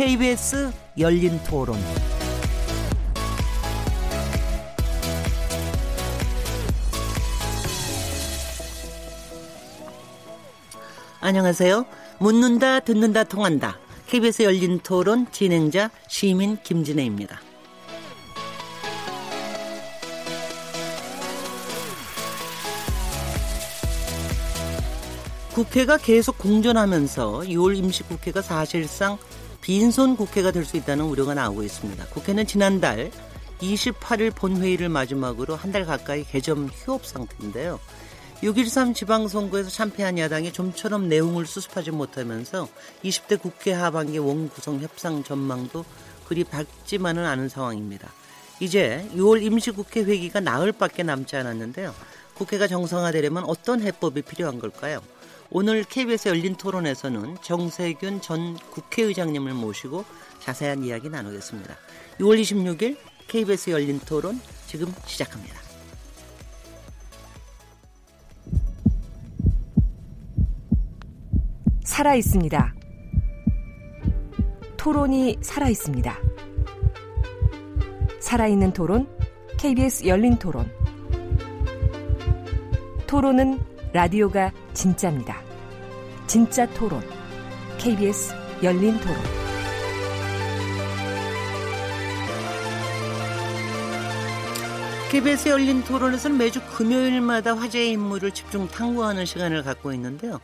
KBS 열린 토론. 안녕하세요. 묻는다, 듣는다, 통한다. KBS 열린 토론 진행자 시민 김진혜입니다. 국회가 계속 공전하면서 6월 임시국회가 사실상 빈손 국회가 될 수 있다는 우려가 나오고 있습니다. 국회는 지난달 28일 본회의를 마지막으로 한 달 가까이 개점 휴업 상태인데요. 6.13 지방선거에서 참패한 야당이 좀처럼 내용을 수습하지 못하면서 20대 국회 하반기 원구성 협상 전망도 그리 밝지만은 않은 상황입니다. 이제 6월 임시국회 회기가 나흘밖에 남지 않았는데요. 국회가 정상화되려면 어떤 해법이 필요한 걸까요? 오늘 KBS 열린 토론에서는 정세균 전 국회의장님을 모시고 자세한 이야기 나누겠습니다. 6월 26일 KBS 열린 토론 지금 시작합니다. 살아 있습니다. 토론이 살아 있습니다. 살아있는 토론, KBS 열린 토론. 토론은 라디오가 진짜입니다. 진짜 토론. KBS 열린 토론. KBS 열린 토론에서는 매주 금요일마다 화제의 인물을 집중 탐구하는 시간을 갖고 있는데요.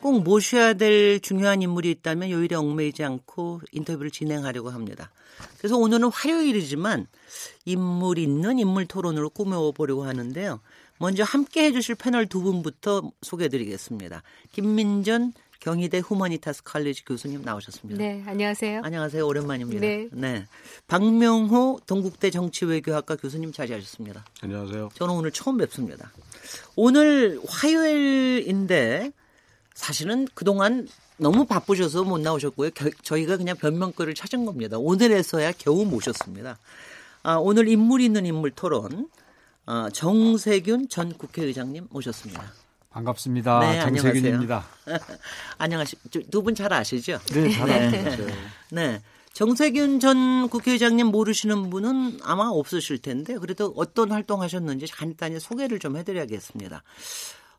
꼭 모셔야 될 중요한 인물이 있다면 요일에 얽매이지 않고 인터뷰를 진행하려고 합니다. 그래서 오늘은 화요일이지만 인물 있는 인물 토론으로 꾸며보려고 하는데요. 먼저 함께 해주실 패널 두 분부터 소개해드리겠습니다. 김민전 경희대 후머니타스 칼리지 교수님 나오셨습니다. 네, 안녕하세요. 안녕하세요. 오랜만입니다. 네. 네. 박명호 동국대 정치외교학과 교수님 자리하셨습니다. 안녕하세요. 저는 오늘 처음 뵙습니다. 오늘 화요일인데 사실은 그동안 너무 바쁘셔서 못 나오셨고요. 겨, 저희가 그냥 변명거리를 찾은 겁니다. 오늘에서야 겨우 모셨습니다. 아, 오늘 인물 있는 인물 토론 어, 정세균 전 국회의장님 모셨습니다. 반갑습니다. 네, 정세균입니다. 안녕하시. 두분 잘 아시죠? 네, 잘 네. 아시죠. 네. 정세균 전 국회의장님 모르시는 분은 아마 없으실 텐데 그래도 어떤 활동하셨는지 간단히 소개를 좀 해드려야겠습니다.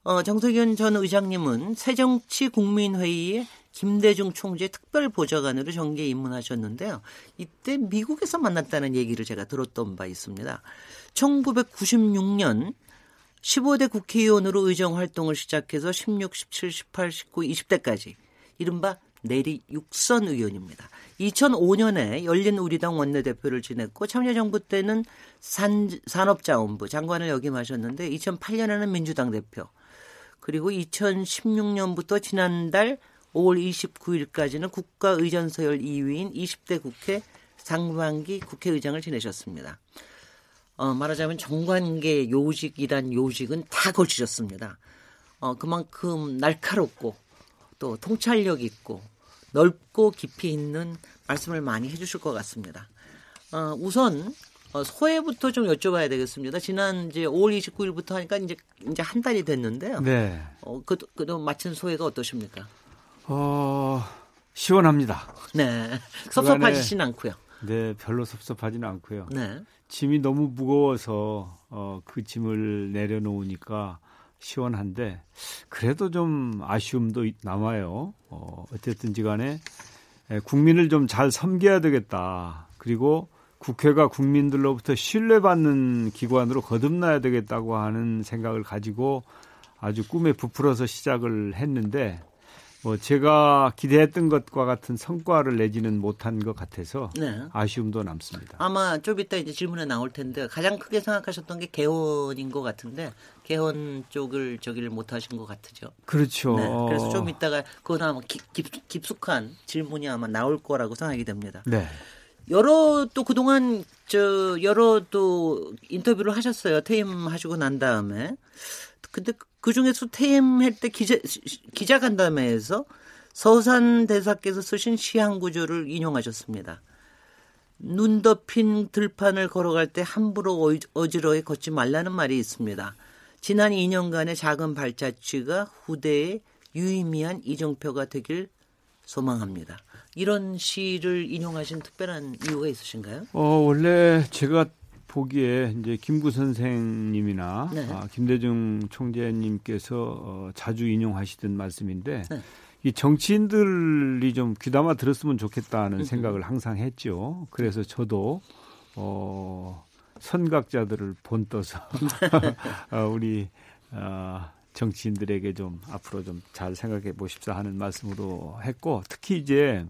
어, 정세균 전 의장님은 새정치국민회의에 김대중 총재 특별 보좌관으로 정계 입문하셨는데요. 이때 미국에서 만났다는 얘기를 제가 들었던 바 있습니다. 1996년 15대 국회의원으로 의정 활동을 시작해서 16, 17, 18, 19, 20대까지 이른바 내리 육선 의원입니다. 2005년에 열린 우리당 원내대표를 지냈고 참여정부 때는 산, 산업자원부 장관을 역임하셨는데 2008년에는 민주당 대표 그리고 2016년부터 지난달 5월 29일까지는 국가의전서열 2위인 20대 국회 상반기 국회의장을 지내셨습니다. 어, 말하자면 정관계 요직이란 요직은 다 걸치셨습니다. 어, 그만큼 날카롭고 또 통찰력 있고 넓고 깊이 있는 말씀을 많이 해주실 것 같습니다. 어, 우선 어, 소회부터 좀 여쭤봐야 되겠습니다. 지난 이제 5월 29일부터 하니까 이제 이제 한 달이 됐는데요. 네. 어, 그, 그도 마친 소회가 어떠십니까? 어, 시원합니다. 네. 섭섭하시진 않고요. 네, 별로 섭섭하지는 않고요. 네. 짐이 너무 무거워서 어, 그 짐을 내려놓으니까 시원한데 그래도 좀 아쉬움도 남아요. 어, 어쨌든지 간에 국민을 좀 잘 섬겨야 되겠다. 그리고 국회가 국민들로부터 신뢰받는 기관으로 거듭나야 되겠다고 하는 생각을 가지고 아주 꿈에 부풀어서 시작을 했는데 뭐 제가 기대했던 것과 같은 성과를 내지는 못한 것 같아서 네. 아쉬움도 남습니다. 아마 좀 이따 이제 질문에 나올 텐데 가장 크게 생각하셨던 게 개헌인 것 같은데 개헌 쪽을 저기를 못 하신 것 같으죠. 그렇죠. 네. 그래서 좀 이따가 그건 아마 깊, 깊숙한 질문이 아마 나올 거라고 생각이 됩니다. 네. 여러 또 그동안 저 여러 또 인터뷰를 하셨어요. 퇴임하시고 난 다음에. 근데 그 중에서 퇴임할 때 기자 기자 간담회에서 서산 대사께서 쓰신 시향 구조를 인용하셨습니다. 눈 덮인 들판을 걸어갈 때 함부로 어지러이 걷지 말라는 말이 있습니다. 지난 2년간의 작은 발자취가 후대에 유의미한 이정표가 되길 소망합니다. 이런 시를 인용하신 특별한 이유가 있으신가요? 어, 원래 제가 보기에 이제 김구 선생님이나 네. 아, 김대중 총재님께서 어, 자주 인용하시던 말씀인데 네. 이 정치인들이 좀 귀담아 들었으면 좋겠다는 음. 생각을 항상 했죠. 그래서 저도 어, 선각자들을 본떠서 어, 우리 어, 정치인들에게 좀 앞으로 좀 잘 생각해 보십사 하는 말씀으로 했고 특히 이제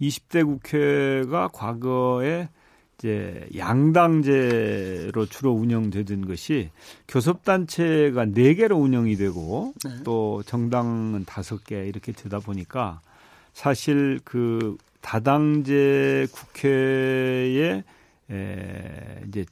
20대 국회가 과거에 이제 양당제로 주로 운영되던 것이 교섭단체가 4개로 운영이 되고 네. 또 정당은 5개 이렇게 되다 보니까 사실 그 다당제 국회에 에 이제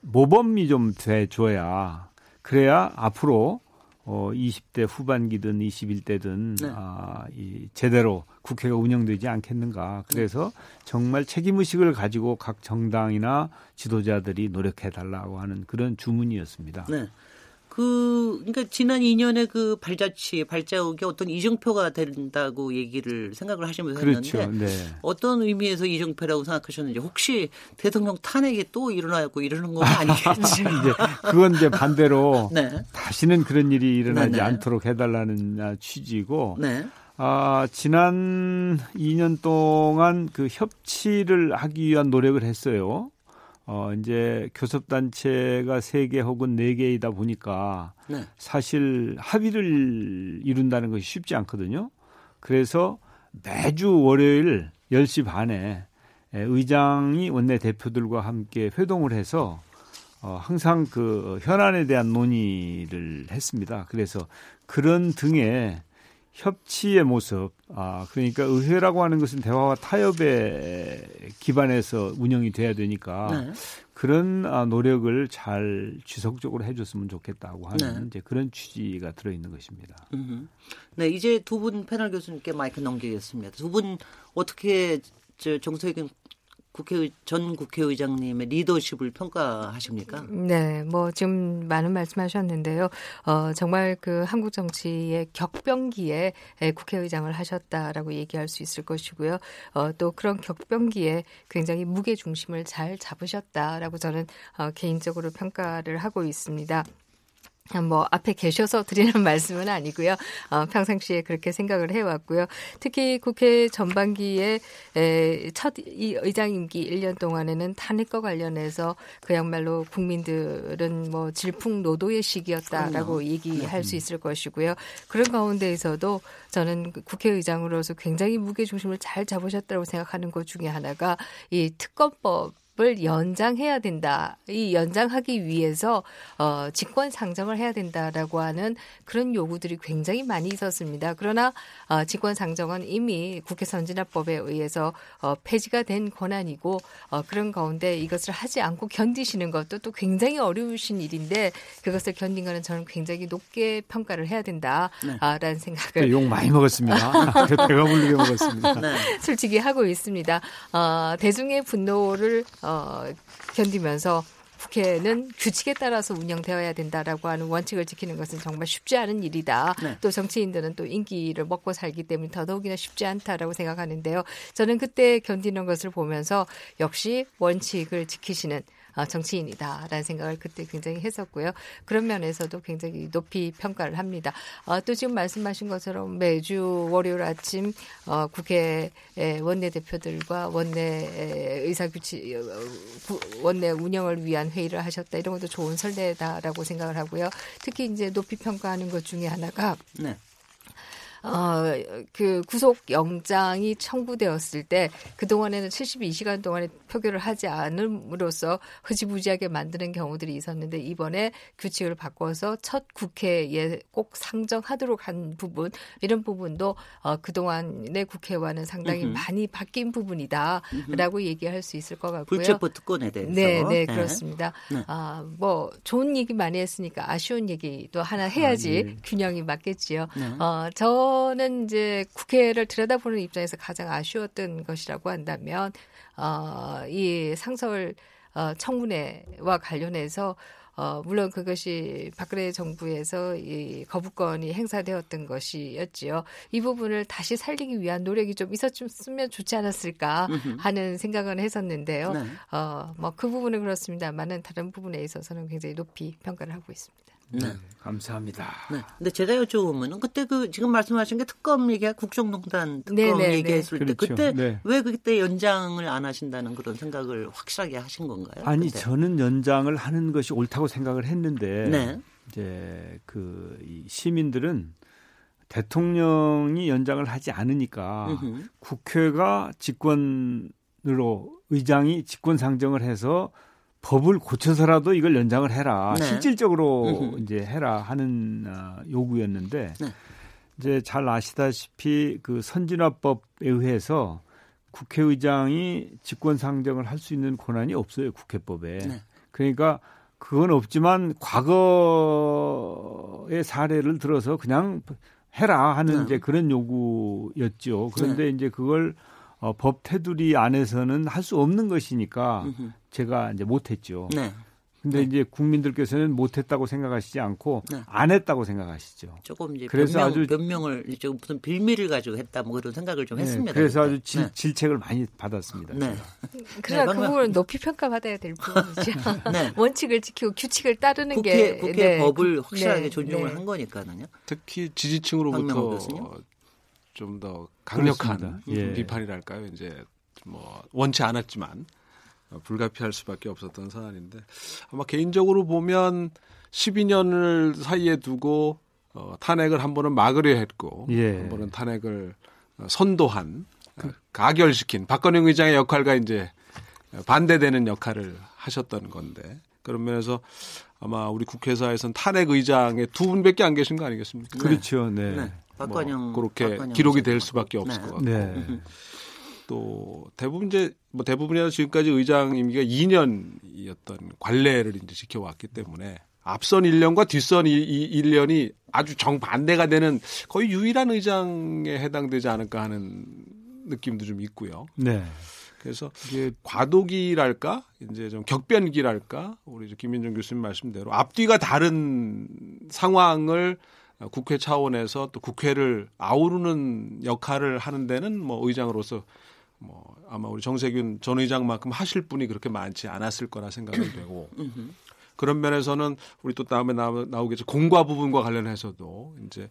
모범이 좀 돼줘야 그래야 앞으로 어 20대 후반기든 21대든 네. 아, 이 제대로 국회가 운영되지 않겠는가. 그래서 정말 책임 의식을 가지고 각 정당이나 지도자들이 노력해 달라고 하는 그런 주문이었습니다. 네. 그 그러니까 지난 2년에 그 발자취 발자국이 어떤 이정표가 된다고 얘기를 생각을 하시면서 그렇죠. 했는데 네. 어떤 의미에서 이정표라고 생각하셨는지 혹시 대통령 탄핵이 또 일어나고 이러는 건 아니겠지? 이제 그건 이제 반대로 네. 다시는 그런 일이 일어나지 네네. 않도록 해달라는 취지고. 네. 아, 지난 2년 동안 그 협치를 하기 위한 노력을 했어요. 어, 이제 교섭단체가 세개 혹은 네 개이다 보니까 네. 사실 합의를 이룬다는 것이 쉽지 않거든요. 그래서 매주 월요일 10시 반에 의장이 원내 대표들과 함께 회동을 해서 어, 항상 그 현안에 대한 논의를 했습니다. 그래서 그런 등의 협치의 모습, 아, 그러니까 의회라고 하는 것은 대화와 타협에 기반해서 운영이 돼야 되니까 네. 그런 아, 노력을 잘 지속적으로 해줬으면 좋겠다고 하는 네. 이제 그런 취지가 들어있는 것입니다. 음흠. 네, 이제 두 분 패널 교수님께 마이크 넘기겠습니다. 두 분 어떻게 저 정서익 국회 전 국회의장님의 리더십을 평가하십니까? 네, 뭐 지금 많은 말씀하셨는데요. 어, 정말 그 한국 정치의 격변기에 국회의장을 하셨다라고 얘기할 수 있을 것이고요. 어, 또 그런 격변기에 굉장히 무게 중심을 잘 잡으셨다라고 저는 어, 개인적으로 평가를 하고 있습니다. 뭐 앞에 계셔서 드리는 말씀은 아니고요. 어, 평상시에 그렇게 생각을 해왔고요. 특히 국회 전반기에 에, 첫 이 의장 임기 1년 동안에는 탄핵과 관련해서 그야말로 국민들은 뭐 질풍노도의 시기였다라고 그럼요. 얘기할 네. 수 있을 것이고요. 그런 가운데에서도 저는 국회의장으로서 굉장히 무게 중심을 잘 잡으셨다고 생각하는 것 중에 하나가 이 특검법 을 연장해야 된다. 이 연장하기 위해서 어 직권 상정을 해야 된다라고 하는 그런 요구들이 굉장히 많이 있었습니다. 그러나 어 직권 상정은 이미 국회 선진화법에 의해서 어 폐지가 된 권한이고 어 그런 가운데 이것을 하지 않고 견디시는 것도 또 굉장히 어려우신 일인데 그것을 견딘 거는 저는 굉장히 높게 평가를 해야 된다라는 네. 생각을 네, 욕 많이 먹었습니다. 배가 불리게 먹었습니다. 네. 솔직히 하고 있습니다. 어 대중의 분노를 어, 견디면서 국회는 규칙에 따라서 운영되어야 된다라고 하는 원칙을 지키는 것은 정말 쉽지 않은 일이다. 네. 또 정치인들은 또 인기를 먹고 살기 때문에 더더욱이나 쉽지 않다라고 생각하는데요. 저는 그때 견디는 것을 보면서 역시 원칙을 지키시는 아, 정치인이다라는 생각을 그때 굉장히 했었고요. 그런 면에서도 굉장히 높이 평가를 합니다. 어, 또 지금 말씀하신 것처럼 매주 월요일 아침 어, 국회 원내대표들과 원내 의사규칙 어, 원내 운영을 위한 회의를 하셨다 이런 것도 좋은 선례다라고 생각을 하고요. 특히 이제 높이 평가하는 것 중에 하나가 네. 어, 그 구속 영장이 청구되었을 때 그동안에는 72시간 동안에 표결을 하지 않음으로써 흐지부지하게 만드는 경우들이 있었는데 이번에 규칙을 바꿔서 첫 국회에 꼭 상정하도록 한 부분 이런 부분도 어, 그동안의 국회와는 상당히 음흠. 많이 바뀐 부분이다라고 얘기할 수 있을 것 같고요. 불체포 특권에 대해서. 네, 네, 네. 그렇습니다. 네. 아, 뭐 좋은 얘기 많이 했으니까 아쉬운 얘기도 하나 해야지 아, 예. 균형이 맞겠지요. 네. 어, 저 저는 이제 국회를 들여다보는 입장에서 가장 아쉬웠던 것이라고 한다면 어, 이 상설 어, 청문회와 관련해서 어, 물론 그것이 박근혜 정부에서 이 거부권이 행사되었던 것이었지요. 이 부분을 다시 살리기 위한 노력이 좀 있었으면 좋지 않았을까 하는 생각은 했었는데요. 네. 어, 뭐 그 부분은 그렇습니다만은 다른 부분에 있어서는 굉장히 높이 평가를 하고 있습니다. 네. 네. 감사합니다. 네. 근데 제가 여쭤보면 그때 그 지금 말씀하신 게 특검 얘기가 국정농단 특검 네네, 네, 얘기했을 네. 때 그렇죠. 그때 네. 왜 그때 연장을 안 하신다는 그런 생각을 확실하게 하신 건가요? 아니 그때? 저는 연장을 하는 것이 옳다고 생각을 했는데 네. 이제 그 시민들은 대통령이 연장을 하지 않으니까 으흠. 국회가 직권으로 의장이 직권 상정을 해서 법을 고쳐서라도 이걸 연장을 해라. 네. 실질적으로 으흠. 이제 해라 하는 어, 요구였는데 네. 이제 잘 아시다시피 그 선진화법에 의해서 국회의장이 직권 상정을 할 수 있는 권한이 없어요 국회법에. 네. 그러니까 그건 없지만 과거의 사례를 들어서 그냥 해라 하는 네. 이제 그런 요구였죠. 그런데 네. 이제 그걸 어, 법 테두리 안에서는 할 수 없는 것이니까 음흠. 제가 이제 못했죠. 네. 근데 네. 이제 국민들께서는 못했다고 생각하시지 않고 네. 안 했다고 생각하시죠. 조금 이제 그래서 변명, 아주 변명을 좀 무슨 빌미를 가지고 했다 뭐 그런 생각을 좀 네, 했습니다. 그래서 아주 질, 네. 질책을 많이 받았습니다. 네. 그러나 그 부분은 높이 평가받아야 될 부분이죠. 네. 원칙을 지키고 규칙을 따르는 국회, 게 국회 네. 법을 확실하게 존중을 한 거니까는요. 특히 지지층으로부터 좀 더 강력한 예. 비판이랄까요. 이제 뭐 원치 않았지만 불가피할 수밖에 없었던 사안인데 아마 개인적으로 보면 12년을 사이에 두고 어, 탄핵을 한 번은 막으려 했고 예. 한 번은 탄핵을 어, 선도한 그, 가결시킨 박건영 의장의 역할과 이제 반대되는 역할을 하셨던 건데 그런 면에서 아마 우리 국회사에서는 탄핵 의장의 두 분밖에 안 계신 거 아니겠습니까? 그렇죠. 네. 네. 박관영 뭐 그렇게 박관영 기록이 될 수밖에 없을 네. 것 같고 네. 또 대부분 이제 뭐 대부분이나 지금까지 의장 임기가 2년이었던 관례를 이제 지켜왔기 때문에 앞선 1년과 뒤선 1년이 아주 정반대가 되는 거의 유일한 의장에 해당되지 않을까 하는 느낌도 좀 있고요. 네. 그래서 이게 과도기랄까 이제 좀 격변기랄까 우리 김민정 교수님 말씀대로 앞뒤가 다른 상황을 국회 차원에서 또 국회를 아우르는 역할을 하는 데는 뭐 의장으로서 뭐 아마 우리 정세균 전 의장만큼 하실 분이 그렇게 많지 않았을 거라 생각이 되고 그런 면에서는 우리 또 다음에 나오겠죠 공과 부분과 관련해서도 이제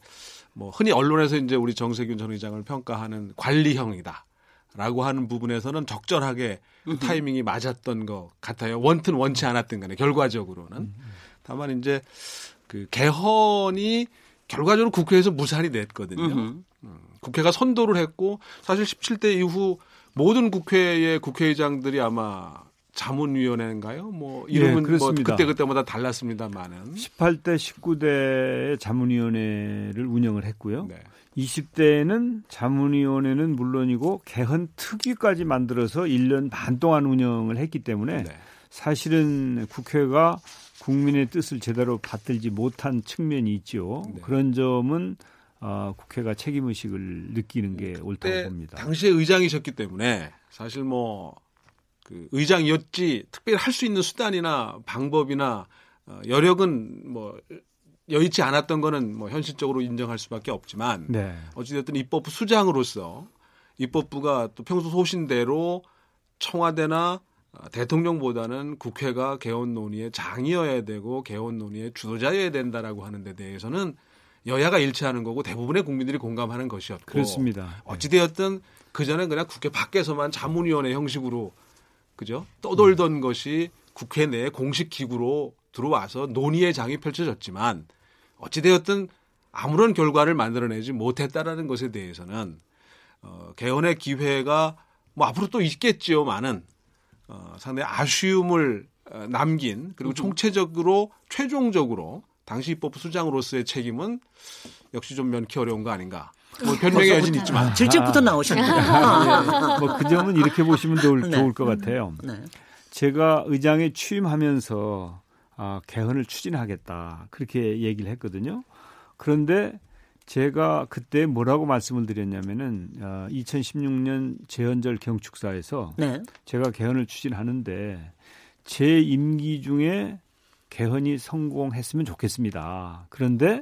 뭐 흔히 언론에서 이제 우리 정세균 전 의장을 평가하는 관리형이다. 라고 하는 부분에서는 적절하게 그 타이밍이 맞았던 것 같아요. 원튼 원치 않았던 간에 결과적으로는. 다만 이제 그 개헌이 결과적으로 국회에서 무산이 됐거든요. 음, 국회가 선도를 했고 사실 17대 이후 모든 국회의 국회의장들이 아마 자문위원회인가요? 뭐 이름은 네, 뭐 그때 그때마다 달랐습니다만은 18대 19대 자문위원회를 운영을 했고요. 네. 20대에는 자문위원회는 물론이고 개헌 특위까지 만들어서 1년 반 동안 운영을 했기 때문에 네. 사실은 국회가 국민의 뜻을 제대로 받들지 못한 측면이 있죠. 네. 그런 점은 어, 국회가 책임 의식을 느끼는 게 옳다고 봅니다. 당시에 의장이셨기 때문에 사실 뭐 그 의장이었지 특별히 할 수 있는 수단이나 방법이나 어, 여력은 뭐 여의치 않았던 거는 뭐 현실적으로 인정할 수밖에 없지만 네. 어찌됐든 입법부 수장으로서 입법부가 또 평소 소신대로 청와대나 어, 대통령보다는 국회가 개헌 논의의 장이어야 되고 개헌 논의의 주도자여야 된다라고 하는 데 대해서는 여야가 일치하는 거고 대부분의 국민들이 공감하는 것이었고 그렇습니다. 네. 어찌되었든 그 전에 그냥 국회 밖에서만 자문위원회 형식으로 그죠 떠돌던 음. 것이 국회 내 공식 기구로 들어와서 논의의 장이 펼쳐졌지만 어찌되었든 아무런 결과를 만들어내지 못했다라는 것에 대해서는 어, 개헌의 기회가 뭐 앞으로 또 있겠지요, 많은 어, 상당히 아쉬움을 어, 남긴 그리고 음. 총체적으로 최종적으로 당시 입법부 수장으로서의 책임은 역시 좀 면키 어려운 거 아닌가. 뭐 변명의 여지는 있지만 질책부터 나오셨네요. 네. 뭐그 점은 이렇게 보시면 좋을, 네. 좋을 것 같아요. 네. 제가 의장에 취임하면서 아, 개헌을 추진하겠다 그렇게 얘기를 했거든요. 그런데 제가 그때 뭐라고 말씀을 드렸냐면은 어, 2016년 재헌절 경축사에서 네. 제가 개헌을 추진하는데 제 임기 중에 개헌이 성공했으면 좋겠습니다. 그런데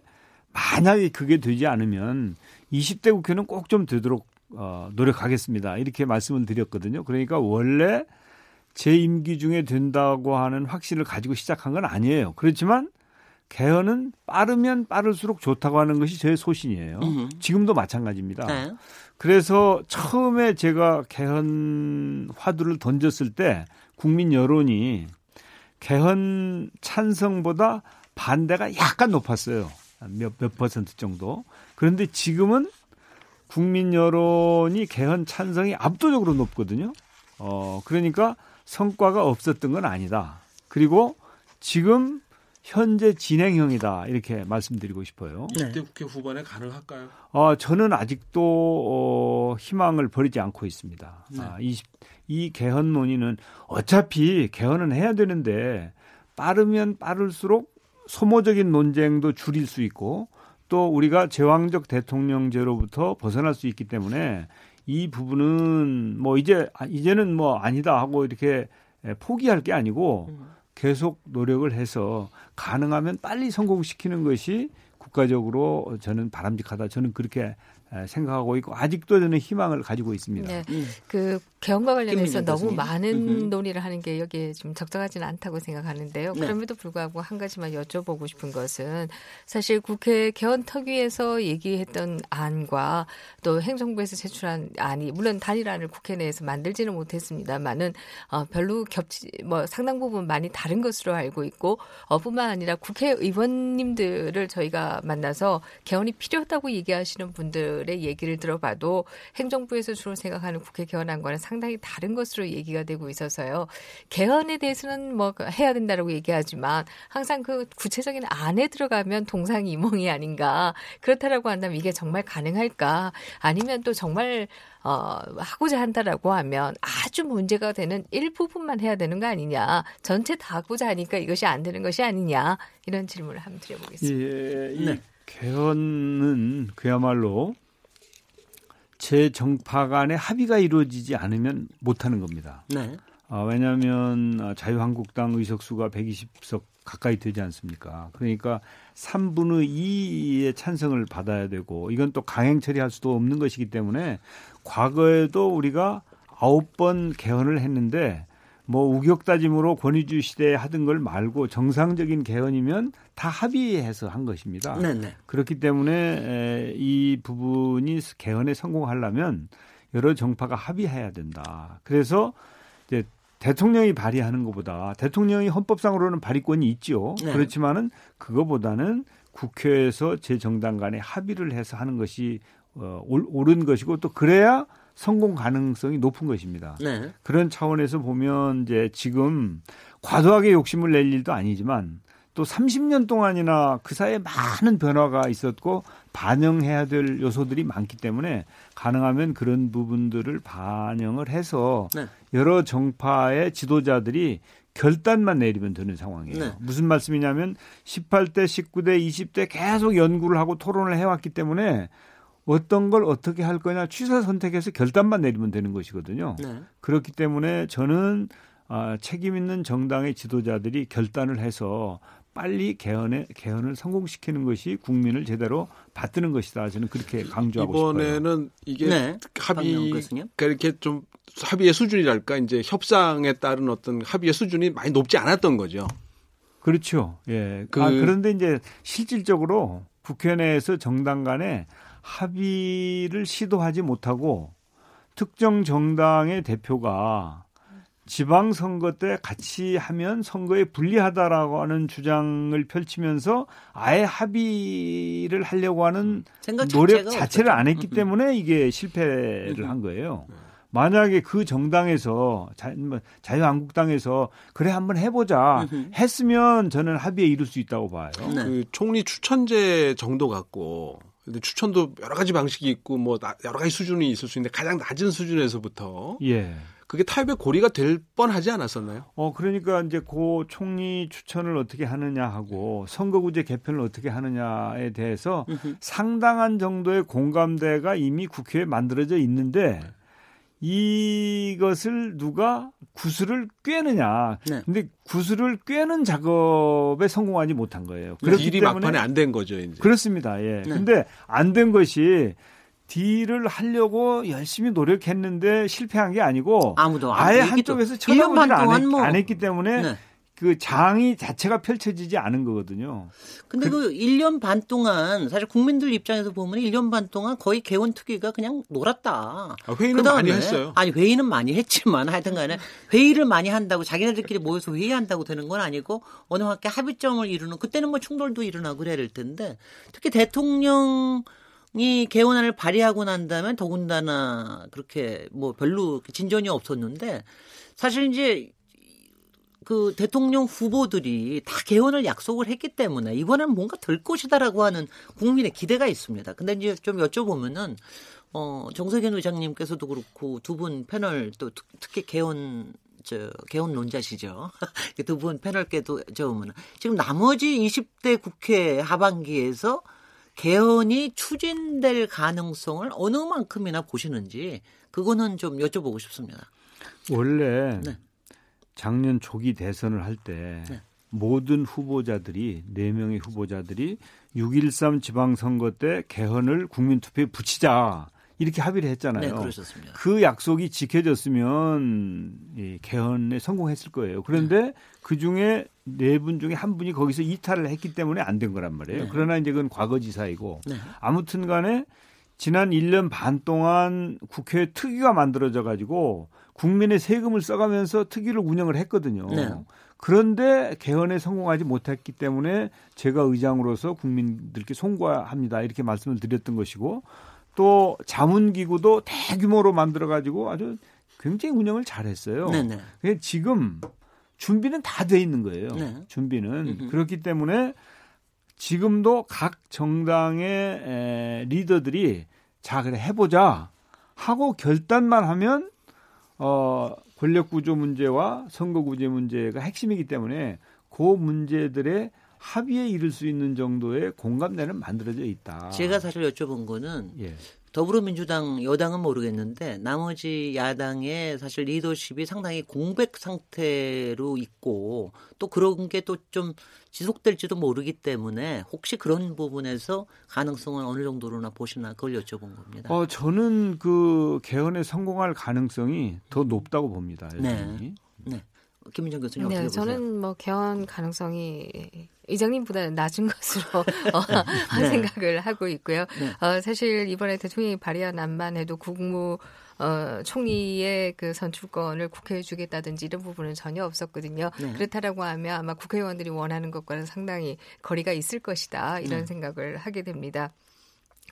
만약에 그게 되지 않으면 20대 국회는 꼭 좀 되도록 어, 노력하겠습니다. 이렇게 말씀을 드렸거든요. 그러니까 원래 제 임기 중에 된다고 하는 확신을 가지고 시작한 건 아니에요. 그렇지만 개헌은 빠르면 빠를수록 좋다고 하는 것이 제 소신이에요. 지금도 마찬가지입니다. 네. 그래서 처음에 제가 개헌 화두를 던졌을 때 국민 여론이 개헌 찬성보다 반대가 약간 높았어요. 몇, 몇 퍼센트 정도. 그런데 지금은 국민 여론이 개헌 찬성이 압도적으로 높거든요. 어, 그러니까 성과가 없었던 건 아니다. 그리고 지금 현재 진행형이다 이렇게 말씀드리고 싶어요. 20대 국회 후반에 가능할까요? 어, 저는 아직도 어, 희망을 버리지 않고 있습니다. 네. 아, 20, 이 개헌 논의는 어차피 개헌은 해야 되는데 빠르면 빠를수록 소모적인 논쟁도 줄일 수 있고 또 우리가 제왕적 대통령제로부터 벗어날 수 있기 때문에 이 부분은 뭐 이제 아, 이제는 뭐 아니다 하고 이렇게 포기할 게 아니고 음. 계속 노력을 해서 가능하면 빨리 성공시키는 것이 국가적으로 저는 바람직하다. 저는 그렇게 생각하고 있고 아직도 저는 희망을 가지고 있습니다. 네. 음. 그 개헌과 관련해서 너무 많은. 논의를 하는 게 여기에 좀 적절하지는 않다고 생각하는데요. 네. 그럼에도 불구하고 한 가지만 여쭤보고 싶은 것은 사실 국회 개헌 특위에서 얘기했던 안과 또 행정부에서 제출한 안이 물론 단일안을 국회 내에서 만들지는 못했습니다만은 어, 별로 겹치 뭐 상당 부분 많이 다른 것으로 알고 있고 어, 뿐만 아니라 국회의원님들을 저희가 만나서 개헌이 필요하다고 얘기하시는 분들 의 얘기를 들어봐도 행정부에서 주로 생각하는 국회 개헌안과는 상 상당히 다른 것으로 얘기가 되고 있어서요. 개헌에 대해서는 뭐 해야 된다라고 얘기하지만 항상 그 구체적인 안에 들어가면 동상이몽이 아닌가. 그렇다라고 한다면 이게 정말 가능할까? 아니면 또 정말 어, 하고자 한다라고 하면 아주 문제가 되는 일부분만 해야 되는 거 아니냐. 전체 다 하고자 하니까 이것이 안 되는 것이 아니냐. 이런 질문을 한번 드려보겠습니다. 예, 이 네. 개헌은 그야말로 제 정파 간의 합의가 이루어지지 않으면 못하는 겁니다. 네. 어, 왜냐하면 자유한국당 의석수가 120석 가까이 되지 않습니까? 그러니까 3분의 2의 찬성을 받아야 되고 이건 또 강행 처리할 수도 없는 것이기 때문에 과거에도 우리가 9번 개헌을 했는데 뭐 우격다짐으로 권위주 시대에 하던 걸 말고 정상적인 개헌이면 다 합의해서 한 것입니다. 네네. 그렇기 때문에 이 부분이 개헌에 성공하려면 여러 정파가 합의해야 된다. 그래서 이제 대통령이 발의하는 것보다 대통령이 헌법상으로는 발의권이 있죠. 네. 그렇지만은 그거보다는 국회에서 제 정당 간에 합의를 해서 하는 것이 어, 옳은 것이고 또 그래야 성공 가능성이 높은 것입니다. 네. 그런 차원에서 보면 이제 지금 과도하게 욕심을 낼 일도 아니지만 또 30년 동안이나 그 사이에 많은 변화가 있었고 반영해야 될 요소들이 많기 때문에 가능하면 그런 부분들을 반영을 해서 네. 여러 정파의 지도자들이 결단만 내리면 되는 상황이에요. 네. 무슨 말씀이냐면 18대, 19대, 20대 계속 연구를 하고 토론을 해왔기 때문에 어떤 걸 어떻게 할 거냐 취사 선택해서 결단만 내리면 되는 것이거든요. 네. 그렇기 때문에 저는 아, 책임 있는 정당의 지도자들이 결단을 해서 빨리 개헌에 개헌을 성공시키는 것이 국민을 제대로 받드는 것이다. 저는 그렇게 강조하고 이번에는 싶어요. 이번에는 이게 네. 합의 그러니까 이렇게 좀 합의의 수준이랄까 이제 협상에 따른 어떤 합의의 수준이 많이 높지 않았던 거죠. 그렇죠. 예. 그, 아, 그런데 이제 실질적으로 국회 내에서 정당 간에 합의를 시도하지 못하고 특정 정당의 대표가 지방 선거 때 같이 하면 선거에 불리하다라고 하는 주장을 펼치면서 아예 합의를 하려고 하는 노력 자체를 안 했기 때문에 이게 실패를 한 거예요. 만약에 그 정당에서 뭐 자유한국당에서 그래 한번 해보자 했으면 저는 합의에 이룰 수 있다고 봐요. 네. 그 총리 추천제 정도 갖고 근데 추천도 여러 가지 방식이 있고 뭐 여러 가지 수준이 있을 수 있는데 가장 낮은 수준에서부터 예. 그게 타협의 고리가 될 뻔하지 않았었나요? 어 그러니까 이제 고 총리 추천을 어떻게 하느냐 하고 선거구제 개편을 어떻게 하느냐에 대해서 상당한 정도의 공감대가 이미 국회에 만들어져 있는데 이것을 누가 구슬을 꿰느냐. 네. 근데 구슬을 꿰는 작업에 성공하지 못한 거예요. 그렇기 일이 때문에 막판에 안 된 거죠, 이제. 그렇습니다. 예. 네. 근데 안 된 것이 딜을 하려고 열심히 노력했는데 실패한 게 아니고 아무도 아예 한쪽에서 쳐다보지를 안, 뭐. 안 했기 때문에 네. 그 장이 자체가 펼쳐지지 않은 거거든요. 근데 그, 그 1년 반 동안 사실 국민들 입장에서 보면 1년 반 동안 거의 개원 특위가 그냥 놀았다. 아, 회의는 많이 했어요. 아니 회의는 많이 했지만 하여튼 간에 회의를 많이 한다고 자기네들끼리 모여서 회의한다고 되는 건 아니고 어느 학교 합의점을 이루는 그때는 뭐 충돌도 일어나고 그래야 될 텐데 특히 대통령 이 개헌안을 발의하고 난 다음에 더군다나 그렇게 뭐 별로 진전이 없었는데 사실 이제 그 대통령 후보들이 다 개헌을 약속을 했기 때문에 이번엔 뭔가 될 것이다라고 하는 국민의 기대가 있습니다. 근데 이제 좀 여쭤보면은 어 정석현 의장님께서도 그렇고 두 분 패널 또 특히 개헌 저 개헌론자시죠. 두 분 패널께도 저으면 지금 나머지 20대 국회 하반기에서 개헌이 추진될 가능성을 어느 만큼이나 보시는지 그거는 좀 여쭤보고 싶습니다. 원래 네. 작년 조기 대선을 할때 네. 모든 후보자들이 네 명의 후보자들이 6.13 지방선거 때 개헌을 국민투표에 붙이자 이렇게 합의를 했잖아요. 네, 그러셨습니다. 그 약속이 지켜졌으면 예, 개헌에 성공했을 거예요. 그런데 네. 그 중에 네 분 중에 한 분이 거기서 이탈을 했기 때문에 안 된 거란 말이에요. 네. 그러나 이제 그건 과거지사이고 네. 아무튼 간에 지난 1년 반 동안 국회 특위가 만들어져 가지고 국민의 세금을 써가면서 특위를 운영을 했거든요. 네. 그런데 개헌에 성공하지 못했기 때문에 제가 의장으로서 국민들께 송구합니다. 이렇게 말씀을 드렸던 것이고 또 자문기구도 대규모로 만들어가지고 아주 굉장히 운영을 잘했어요. 네네. 지금 준비는 다 돼 있는 거예요. 네. 준비는 음흠. 그렇기 때문에 지금도 각 정당의 에, 리더들이 자 그래 해보자 하고 결단만 하면 어 권력 구조 문제와 선거 구제 문제가 핵심이기 때문에 그 문제들의 합의에 이를 수 있는 정도의 공감대는 만들어져 있다. 제가 사실 여쭤본 거는 예. 더불어민주당 여당은 모르겠는데 나머지 야당의 사실 리더십이 상당히 공백 상태로 있고 또 그런 게 또 좀 지속될지도 모르기 때문에 혹시 그런 부분에서 가능성은 어느 정도로나 보시나 그걸 여쭤본 겁니다. 어 저는 그 개헌에 성공할 가능성이 더 높다고 봅니다. 여전히. 네. 네. 김민정 교수님 네, 어떻게 보세요? 저는 뭐 개헌 가능성이 이장님보다는 낮은 것으로 어, 네. 생각을 하고 있고요. 네. 어, 사실 이번에 대통령이 발의한 안만 해도 국무 어, 총리의 그 선출권을 국회에 주겠다든지 이런 부분은 전혀 없었거든요. 네. 그렇다라고 하면 아마 국회의원들이 원하는 것과는 상당히 거리가 있을 것이다 이런 네. 생각을 하게 됩니다.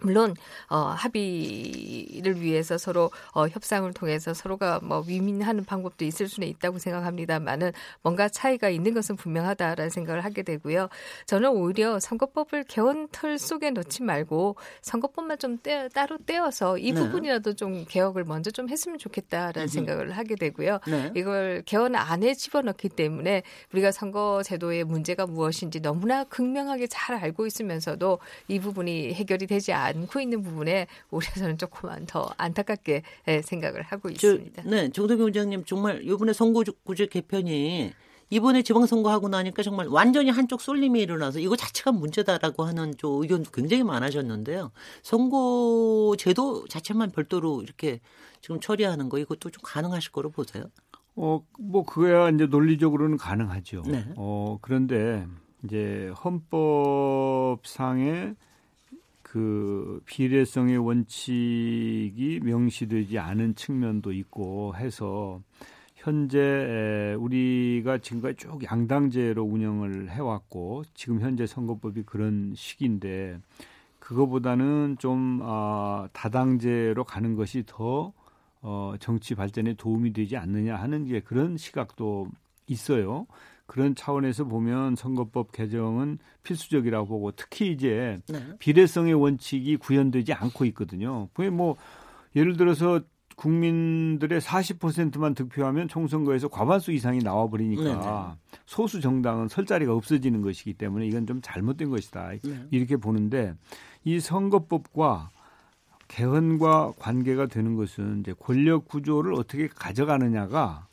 물론 어, 합의를 위해서 서로 어, 협상을 통해서 서로가 뭐 위민하는 방법도 있을 수는 있다고 생각합니다만은 뭔가 차이가 있는 것은 분명하다라는 생각을 하게 되고요. 저는 오히려 선거법을 개헌틀 속에 넣지 말고 선거법만 좀 떼, 따로 떼어서 이 네. 부분이라도 좀 개혁을 먼저 좀 했으면 좋겠다라는 음. 생각을 하게 되고요. 네. 이걸 개헌 안에 집어넣기 때문에 우리가 선거 제도의 문제가 무엇인지 너무나 극명하게 잘 알고 있으면서도 이 부분이 해결이 되지 않 않고 있는 부분에 저는 조금만 더 안타깝게 예, 생각을 하고 있습니다. 저, 네, 정덕영 원장님 정말 이번에 선거구제 개편이 이번에 지방선거하고 나니까 정말 완전히 한쪽 쏠림이 일어나서 이거 자체가 문제다라고 하는 좀 의견도 굉장히 많아졌는데요. 선거 제도 자체만 별도로 이렇게 지금 처리하는 거 이것도 좀 가능하실 거로 보세요? 어, 뭐 그거야 이제 논리적으로는 가능하죠. 네. 어, 그런데 이제 헌법상의 그 비례성의 원칙이 명시되지 않은 측면도 있고 해서 현재 우리가 지금까지 쭉 양당제로 운영을 해왔고 지금 현재 선거법이 그런 시기인데 그거보다는 좀 어, 다당제로 가는 것이 더 어, 정치 발전에 도움이 되지 않느냐 하는 게 그런 시각도 있어요. 그런 차원에서 보면 선거법 개정은 필수적이라고 보고 특히 이제 네. 비례성의 원칙이 구현되지 않고 있거든요. 그게 뭐 예를 들어서 국민들의 40%만 득표하면 총선거에서 과반수 이상이 나와 버리니까 네, 네. 소수 정당은 설 자리가 없어지는 것이기 때문에 이건 좀 잘못된 것이다. 네. 이렇게 보는데 이 선거법과 개헌과 관계가 되는 것은 이제 권력 구조를 어떻게 가져가느냐가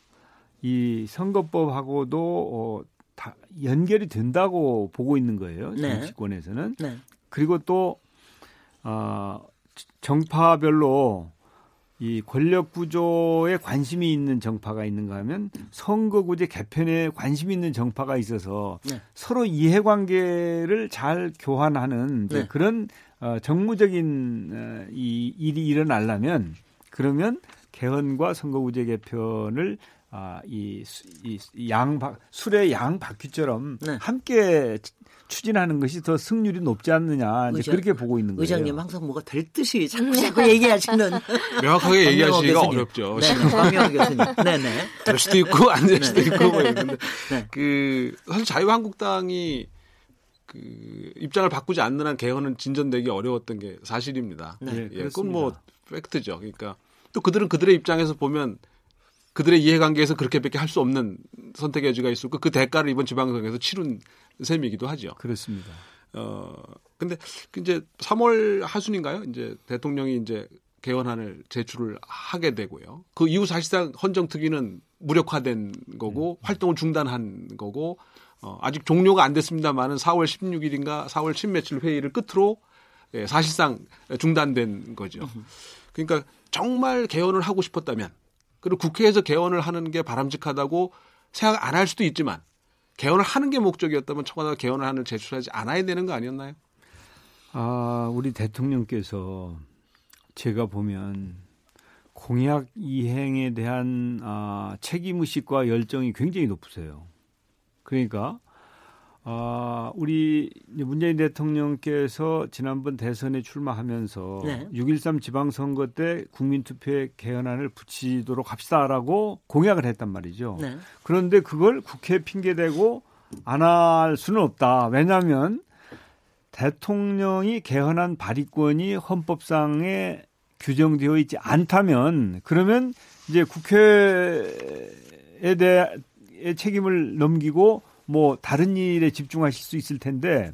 이 선거법하고도 어, 다 연결이 된다고 보고 있는 거예요. 네. 정치권에서는. 네. 그리고 또 어, 정파별로 이 권력 구조에 관심이 있는 정파가 있는가 하면 선거구제 개편에 관심이 있는 정파가 있어서 네. 서로 이해관계를 잘 교환하는 네. 그런 어, 정무적인 어, 이 일이 일어나려면 그러면 개헌과 선거구제 개편을 아, 이, 이, 양, 술의 양 바퀴처럼 네. 함께 추진하는 것이 더 승률이 높지 않느냐 이제 의장, 그렇게 보고 있는 거예요. 의장님 항상 뭐가 될 듯이 자꾸 자꾸 얘기하시는 명확하게 얘기하시기가 어렵죠. 네, 강명 교수님. 네네. 될 수도 있고 안 될 수도 네. 있고 뭐 이런데 네. 그 사실 자유한국당이 그 입장을 바꾸지 않는 한 개헌은 진전되기 어려웠던 게 사실입니다. 네, 예, 그건 뭐 팩트죠. 그러니까 또 그들은 그들의 입장에서 보면 그들의 이해관계에서 그렇게밖에 할 수 없는 선택의 여지가 있었고 그 대가를 이번 지방선거에서 치른 셈이기도 하죠. 그렇습니다. 어 근데 이제 3월 하순인가요? 이제 대통령이 이제 개헌안을 제출을 하게 되고요. 그 이후 사실상 헌정특위는 무력화된 거고 음. 활동을 중단한 거고 어, 아직 종료가 안 됐습니다만은 4월 16일인가 4월 10 며칠 회의를 끝으로 예, 사실상 중단된 거죠. 그러니까 정말 개헌을 하고 싶었다면 그리고 국회에서 개헌을 하는 게 바람직하다고 생각 안 할 수도 있지만 개헌을 하는 게 목적이었다면 청와대가 개헌을 하는 제출하지 않아야 되는 거 아니었나요? 아, 우리 대통령께서 제가 보면 공약 이행에 대한 아, 책임 의식과 열정이 굉장히 높으세요. 그러니까 아, 우리 문재인 대통령께서 지난번 대선에 출마하면서 네. 6.13 지방선거 때 국민투표에 개헌안을 붙이도록 합시다라고 공약을 했단 말이죠. 네. 그런데 그걸 국회 핑계대고 안 할 수는 없다. 왜냐하면 대통령이 개헌안 발의권이 헌법상에 규정되어 있지 않다면 그러면 이제 국회에 대해 책임을 넘기고 뭐 다른 일에 집중하실 수 있을 텐데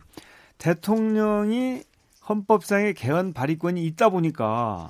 대통령이 헌법상의 개헌 발의권이 있다 보니까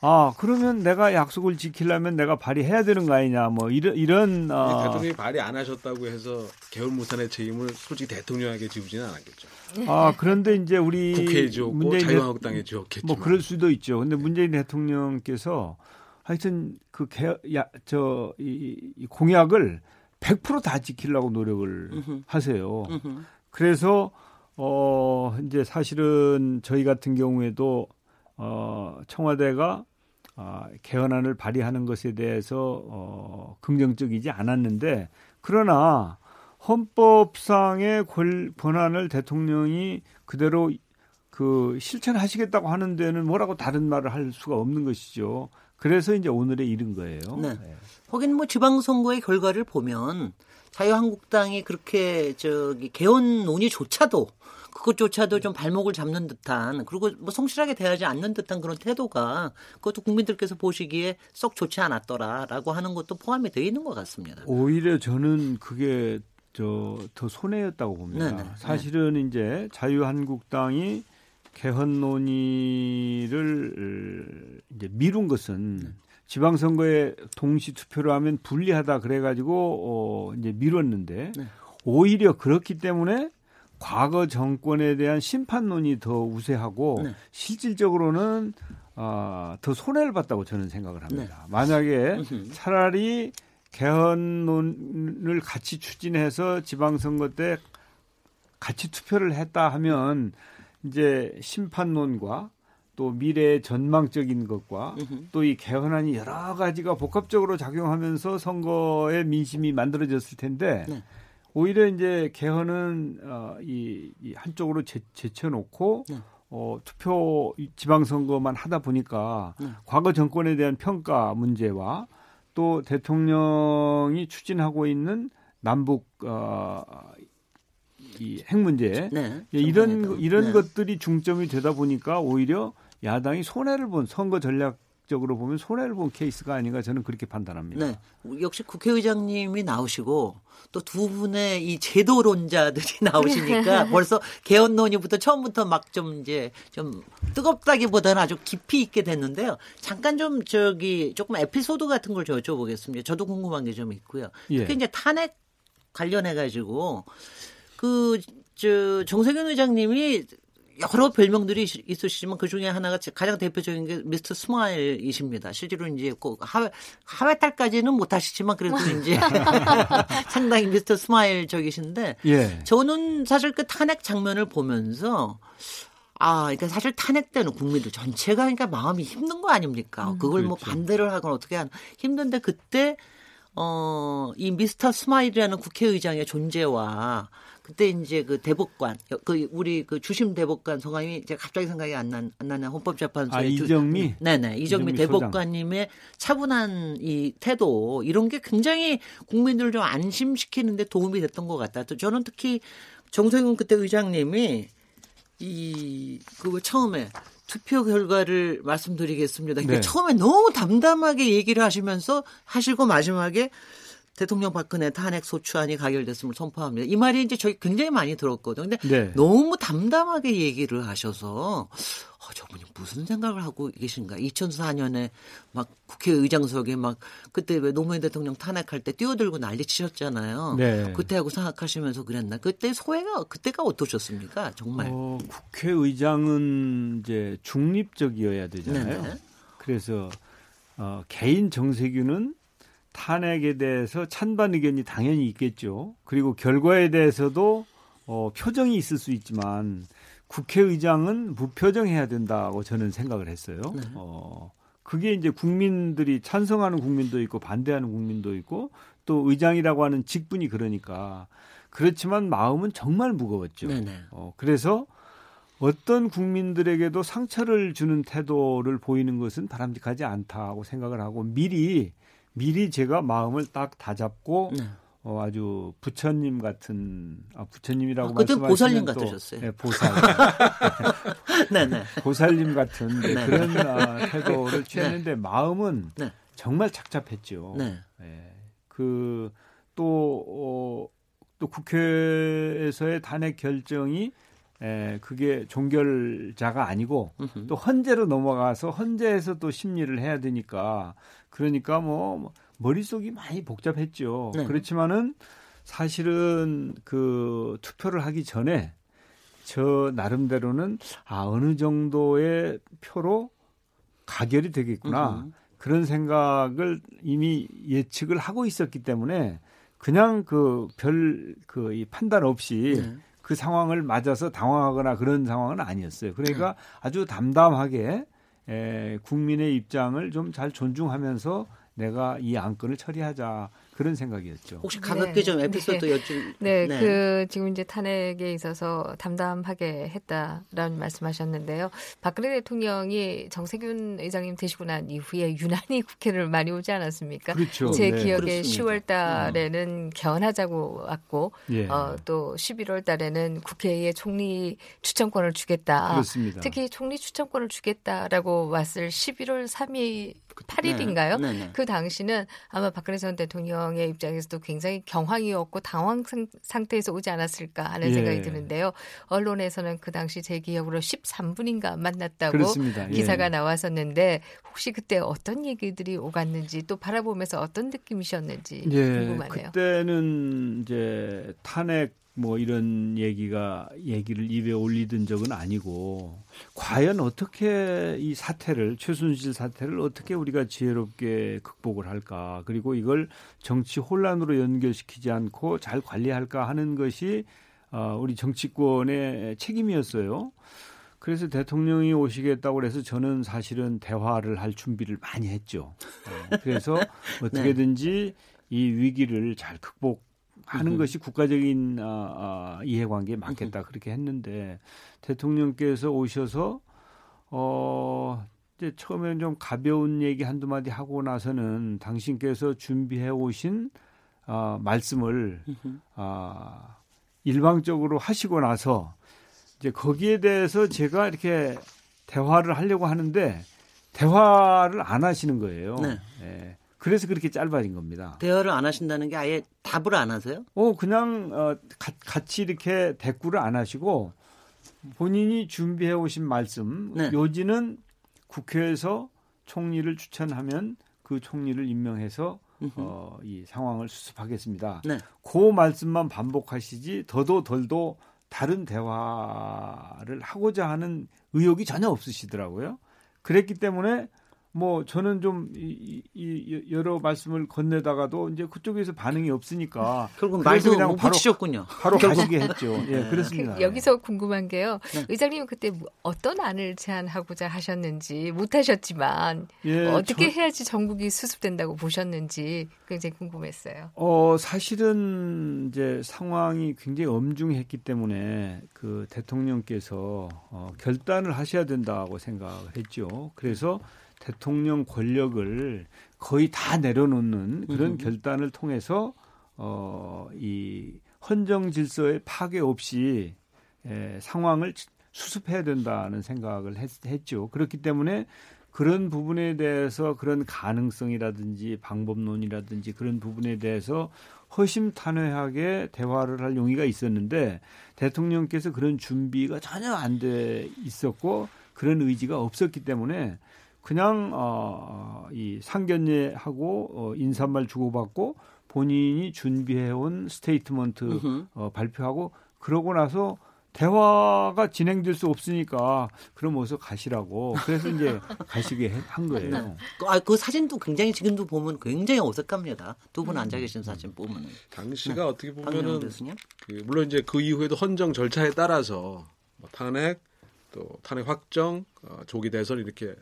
아 그러면 내가 약속을 지키려면 내가 발의해야 되는 거 아니냐 뭐 이런 이런 어... 대통령이 발의 안 하셨다고 해서 개헌 무산의 책임을 솔직히 대통령에게 지우지는 않았겠죠. 아 그런데 이제 우리 국회에 지웠고 자유한국당에 지웠겠죠. 뭐 그럴 수도 있죠. 근데 문재인 대통령께서 하여튼 그 개, 야, 저, 이, 이 공약을 100%다 지키려고 노력을 으흠. 하세요. 으흠. 그래서 어 이제 사실은 저희 같은 경우에도 어 청와대가 아, 개헌안을 발의하는 것에 대해서 어, 긍정적이지 않았는데 그러나 헌법상의 권, 권한을 대통령이 그대로 그 실천하시겠다고 하는 데는 뭐라고 다른 말을 할 수가 없는 것이죠. 그래서 이제 오늘에 이른 거예요. 네. 네. 거긴 뭐 지방선거의 결과를 보면 자유한국당이 그렇게 저기 개헌 논의조차도 그것조차도 좀 발목을 잡는 듯한 그리고 뭐 성실하게 대하지 않는 듯한 그런 태도가 그것도 국민들께서 보시기에 썩 좋지 않았더라라고 하는 것도 포함이 되어 있는 것 같습니다. 오히려 저는 그게 저 더 손해였다고 봅니다. 네네. 네. 사실은 이제 자유한국당이 개헌 논의를 이제 미룬 것은 네. 지방선거에 동시 투표를 하면 불리하다 그래가지고 어 이제 미뤘는데 네. 오히려 그렇기 때문에 과거 정권에 대한 심판론이 더 우세하고 네. 실질적으로는 어, 더 손해를 봤다고 저는 생각을 합니다. 네. 만약에 차라리 개헌론을 같이 추진해서 지방선거 때 같이 투표를 했다 하면 이제 심판론과 또 미래의 전망적인 것과 또 이 개헌안이 여러 가지가 복합적으로 작용하면서 선거의 민심이 만들어졌을 텐데 네. 오히려 이제 개헌은 어, 이, 이 한쪽으로 제, 제쳐놓고 네. 어, 투표 지방선거만 하다 보니까 네. 과거 정권에 대한 평가 문제와 또 대통령이 추진하고 있는 남북 어, 이 핵 문제 네, 예, 이런 이런 네. 것들이 중점이 되다 보니까 오히려 야당이 손해를 본 선거 전략 정책적으로 보면 손해를 본 케이스가 아닌가 저는 그렇게 판단합니다. 네. 역시 국회의장님이 나오시고 또 두 분의 이 제도론자들이 나오시니까 벌써 개헌 논의부터 처음부터 막 좀 이제 좀 뜨겁다기보다는 아주 깊이 있게 됐는데요. 잠깐 좀 저기 조금 에피소드 같은 걸 여쭤보겠습니다. 저도 궁금한 게 좀 있고요. 특히 예. 이제 탄핵 관련해 가지고 그 저 정세균 의장님이 여러 별명들이 있으시지만 그 중에 하나가 가장 대표적인 게 미스터 스마일이십니다. 실제로 이제 꼭 하회, 하회탈까지는 못 하시지만 그래도 이제 상당히 미스터 스마일 적이신데 예. 저는 사실 그 탄핵 장면을 보면서 아, 그러니까 사실 탄핵 때는 국민들 전체가 그러니까 마음이 힘든 거 아닙니까? 음, 그걸 뭐 그렇죠. 뭐 반대를 하거나 어떻게 하나 힘든데 그때 어, 이 미스터 스마일이라는 국회의장의 존재와 그때 이제 그 대법관 그 우리 그 주심 대법관 성함이 제가 갑자기 생각이 안, 난, 안 나네 헌법재판소의 아, 이정미 주, 네네 이정미, 이정미 대법관님의 차분한 이 태도 이런 게 굉장히 국민들을 좀 안심시키는데 도움이 됐던 것 같다. 또 저는 특히 정세균 그때 의장님이 이 그거 처음에 투표 결과를 말씀드리겠습니다. 그러니까 네. 처음에 너무 담담하게 얘기를 하시면서 하시고 마지막에 대통령 박근혜 탄핵 소추안이 가결됐음을 선포합니다. 이 말이 이제 저희 굉장히 많이 들었거든요. 근데 네. 너무 담담하게 얘기를 하셔서 어, 저분이 무슨 생각을 하고 계신가. 2004년에 막 국회의장석에 막 그때 왜 노무현 대통령 탄핵할 때 뛰어들고 난리 치셨잖아요. 네. 그때하고 생각하시면서 그랬나. 그때 소회가 그때가 어떠셨습니까? 정말. 어, 국회의장은 이제 중립적이어야 되잖아요. 네네. 그래서 어, 개인 정세균은 탄핵에 대해서 찬반 의견이 당연히 있겠죠. 그리고 결과에 대해서도 어, 표정이 있을 수 있지만 국회의장은 무표정해야 된다고 저는 생각을 했어요. 네. 어, 그게 이제 국민들이 찬성하는 국민도 있고 반대하는 국민도 있고 또 의장이라고 하는 직분이 그러니까 그렇지만 마음은 정말 무거웠죠. 네네. 어, 그래서 어떤 국민들에게도 상처를 주는 태도를 보이는 것은 바람직하지 않다고 생각을 하고 미리 미리 제가 마음을 딱 다잡고 네. 어, 아주 부처님 같은 아, 부처님이라고 아, 말씀하시면 보살님 같으셨어요. 네, 보살. 네 네. 보살님 같은 네, 그런 아, 태도를 네. 취했는데 네. 마음은 네. 정말 착잡했죠. 네. 네. 그또 어, 또 국회에서의 탄핵 결정이 에, 그게 종결자가 아니고 으흠. 또 헌재로 넘어가서 헌재에서 또 심리를 해야 되니까 그러니까 뭐 머릿속이 많이 복잡했죠. 네. 그렇지만은 사실은 그 투표를 하기 전에 저 나름대로는 아 어느 정도의 표로 가결이 되겠구나. 으흠. 그런 생각을 이미 예측을 하고 있었기 때문에 그냥 그 별 그 이 판단 없이 네. 그 상황을 맞아서 당황하거나 그런 상황은 아니었어요. 그러니까 네. 아주 담담하게 에, 국민의 입장을 좀 잘 존중하면서 내가 이 안건을 처리하자 그런 생각이었죠. 혹시 가볍게 네. 좀 에피소드 네. 여쭈. 네, 네, 그 지금 이제 탄핵에 있어서 담담하게 했다라는 말씀하셨는데요. 박근혜 대통령이 정세균 의장님 되시고 난 이후에 유난히 국회를 많이 오지 않았습니까? 그렇죠. 제 네. 기억에 그렇습니다. 10월 달에는 음. 개헌하자고 왔고, 예. 어, 또 11월 달에는 국회에 총리 추천권을 주겠다. 그렇습니다. 특히 총리 추천권을 주겠다라고 왔을 11월 3일 8일인가요? 네. 네, 네. 그 당시는 아마 박근혜 전 대통령의 입장에서도 굉장히 경황이었고 당황 상태에서 오지 않았을까 하는 예. 생각이 드는데요. 언론에서는 그 당시 제 기억으로 13분인가 만났다고 그렇습니다. 예. 기사가 나왔었는데 혹시 그때 어떤 얘기들이 오갔는지 또 바라보면서 어떤 느낌이셨는지 예. 궁금하네요. 그때는 이제 탄핵 뭐 이런 얘기가 얘기를 입에 올리던 적은 아니고 과연 어떻게 이 사태를 최순실 사태를 어떻게 우리가 지혜롭게 극복을 할까 그리고 이걸 정치 혼란으로 연결시키지 않고 잘 관리할까 하는 것이 어, 우리 정치권의 책임이었어요. 그래서 대통령이 오시겠다고 그래서 저는 사실은 대화를 할 준비를 많이 했죠. 어, 그래서 네. 어떻게든지 이 위기를 잘 극복 하는 음. 것이 국가적인 어, 어, 이해관계에 맞겠다 그렇게 했는데 대통령께서 오셔서 어 이제 처음에는 좀 가벼운 얘기 한두 마디 하고 나서는 당신께서 준비해 오신 어, 말씀을 어, 일방적으로 하시고 나서 이제 거기에 대해서 제가 이렇게 대화를 하려고 하는데 대화를 안 하시는 거예요. 네. 예. 그래서 그렇게 짧아진 겁니다. 대화를 안 하신다는 게 아예 답을 안 하세요? 어, 그냥 어, 가, 같이 이렇게 대꾸를 안 하시고 본인이 준비해 오신 말씀 네. 요지는 국회에서 총리를 추천하면 그 총리를 임명해서 어, 이 상황을 수습하겠습니다. 네. 그 말씀만 반복하시지 더도 덜도 다른 대화를 하고자 하는 의욕이 전혀 없으시더라고요. 그랬기 때문에 뭐 저는 좀 이, 이, 여러 말씀을 건네다가도 이제 그쪽에서 반응이 없으니까 결국 말도 그냥 바로 치셨군요. 바로 가시게 했죠. 예, 네. 그렇습니다. 그, 여기서 궁금한 게요. 네. 의장님은 그때 뭐 어떤 안을 제안하고자 하셨는지 못 하셨지만 예, 어떻게 저, 해야지 전국이 수습된다고 보셨는지 굉장히 궁금했어요. 어 사실은 이제 상황이 굉장히 엄중했기 때문에 그 대통령께서 어, 결단을 하셔야 된다고 생각했죠. 그래서 대통령 권력을 거의 다 내려놓는 그런 음. 결단을 통해서 어, 이 헌정 질서의 파괴 없이 에, 상황을 수습해야 된다는 생각을 했, 했죠. 그렇기 때문에 그런 부분에 대해서 그런 가능성이라든지 방법론이라든지 그런 부분에 대해서 허심탄회하게 대화를 할 용의가 있었는데 대통령께서 그런 준비가 전혀 안 돼 있었고 그런 의지가 없었기 때문에 그냥 어, 이 상견례하고 어, 인사말 주고받고 본인이 준비해온 statement 어, 발표하고 그러고 나서 대화가 진행될 수 없으니까 그럼 어서 가시라고 그래서 이제 가시게 한 거예요. 네. 아, 그 사진도 굉장히 지금도 보면 굉장히 어색합니다. 두분 앉아 계신 사진 보면은. 당시가 네. 어떻게 보면은 그 물론 이제 그 이후에도 헌정 절차에 따라서 뭐 탄핵 또 탄핵 확정 어, 조기 대선 이렇게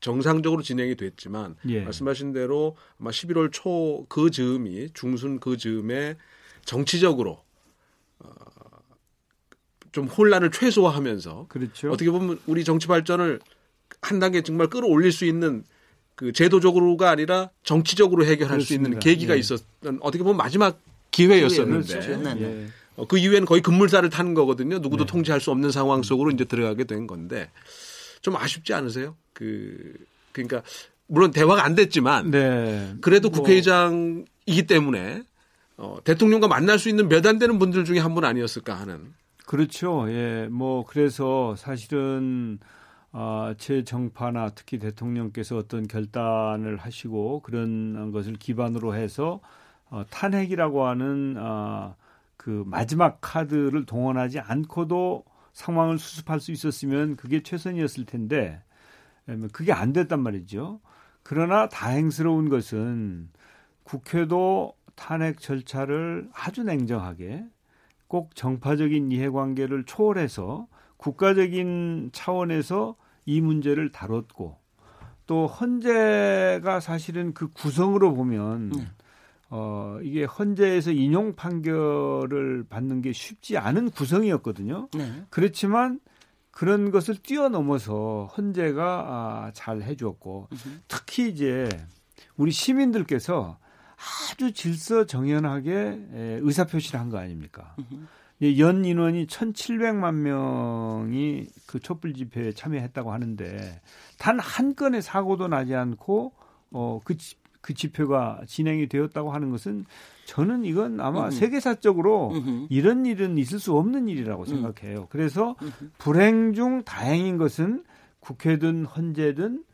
정상적으로 진행이 됐지만 예. 말씀하신 대로 아마 11월 초 그 즈음이 중순 그 즈음에 정치적으로 어, 좀 혼란을 최소화하면서 그렇죠. 어떻게 보면 우리 정치 발전을 한 단계 정말 끌어올릴 수 있는 그 제도적으로가 아니라 정치적으로 해결할 그렇습니다. 수 있는 계기가 예. 있었던 어떻게 보면 마지막 기회였었는데 그렇죠. 네, 네. 예. 어, 그 이후에는 거의 급물살을 타는 거거든요. 누구도 네. 통제할 수 없는 상황 속으로 이제 들어가게 된 건데 좀 아쉽지 않으세요? 그 그러니까 물론 대화가 안 됐지만 네. 그래도 뭐. 국회의장이기 때문에 어, 대통령과 만날 수 있는 몇 안 되는 분들 중에 한 분 아니었을까 하는. 그렇죠. 예. 뭐 그래서 사실은 아, 제 정파나 특히 대통령께서 어떤 결단을 하시고 그런 것을 기반으로 해서 어, 탄핵이라고 하는 아, 그 마지막 카드를 동원하지 않고도 상황을 수습할 수 있었으면 그게 최선이었을 텐데 그게 안 됐단 말이죠. 그러나 다행스러운 것은 국회도 탄핵 절차를 아주 냉정하게 꼭 정파적인 이해관계를 초월해서 국가적인 차원에서 이 문제를 다뤘고 또 헌재가 사실은 그 구성으로 보면 네. 어, 이게 헌재에서 인용 판결을 받는 게 쉽지 않은 구성이었거든요. 네. 그렇지만 그런 것을 뛰어넘어서 헌재가 아, 잘 해주었고. 특히 이제 우리 시민들께서 아주 질서 정연하게 의사 표시를 한 거 아닙니까? 연 인원이 1,700만 명이 그 촛불 집회에 참여했다고 하는데 단 한 건의 사고도 나지 않고 어, 그 그 집회가 진행이 되었다고 하는 것은 저는 이건 아마 음흠. 세계사적으로 음흠. 이런 일은 있을 수 없는 일이라고 음. 생각해요. 그래서 음흠. 불행 중 다행인 것은 국회든 헌재든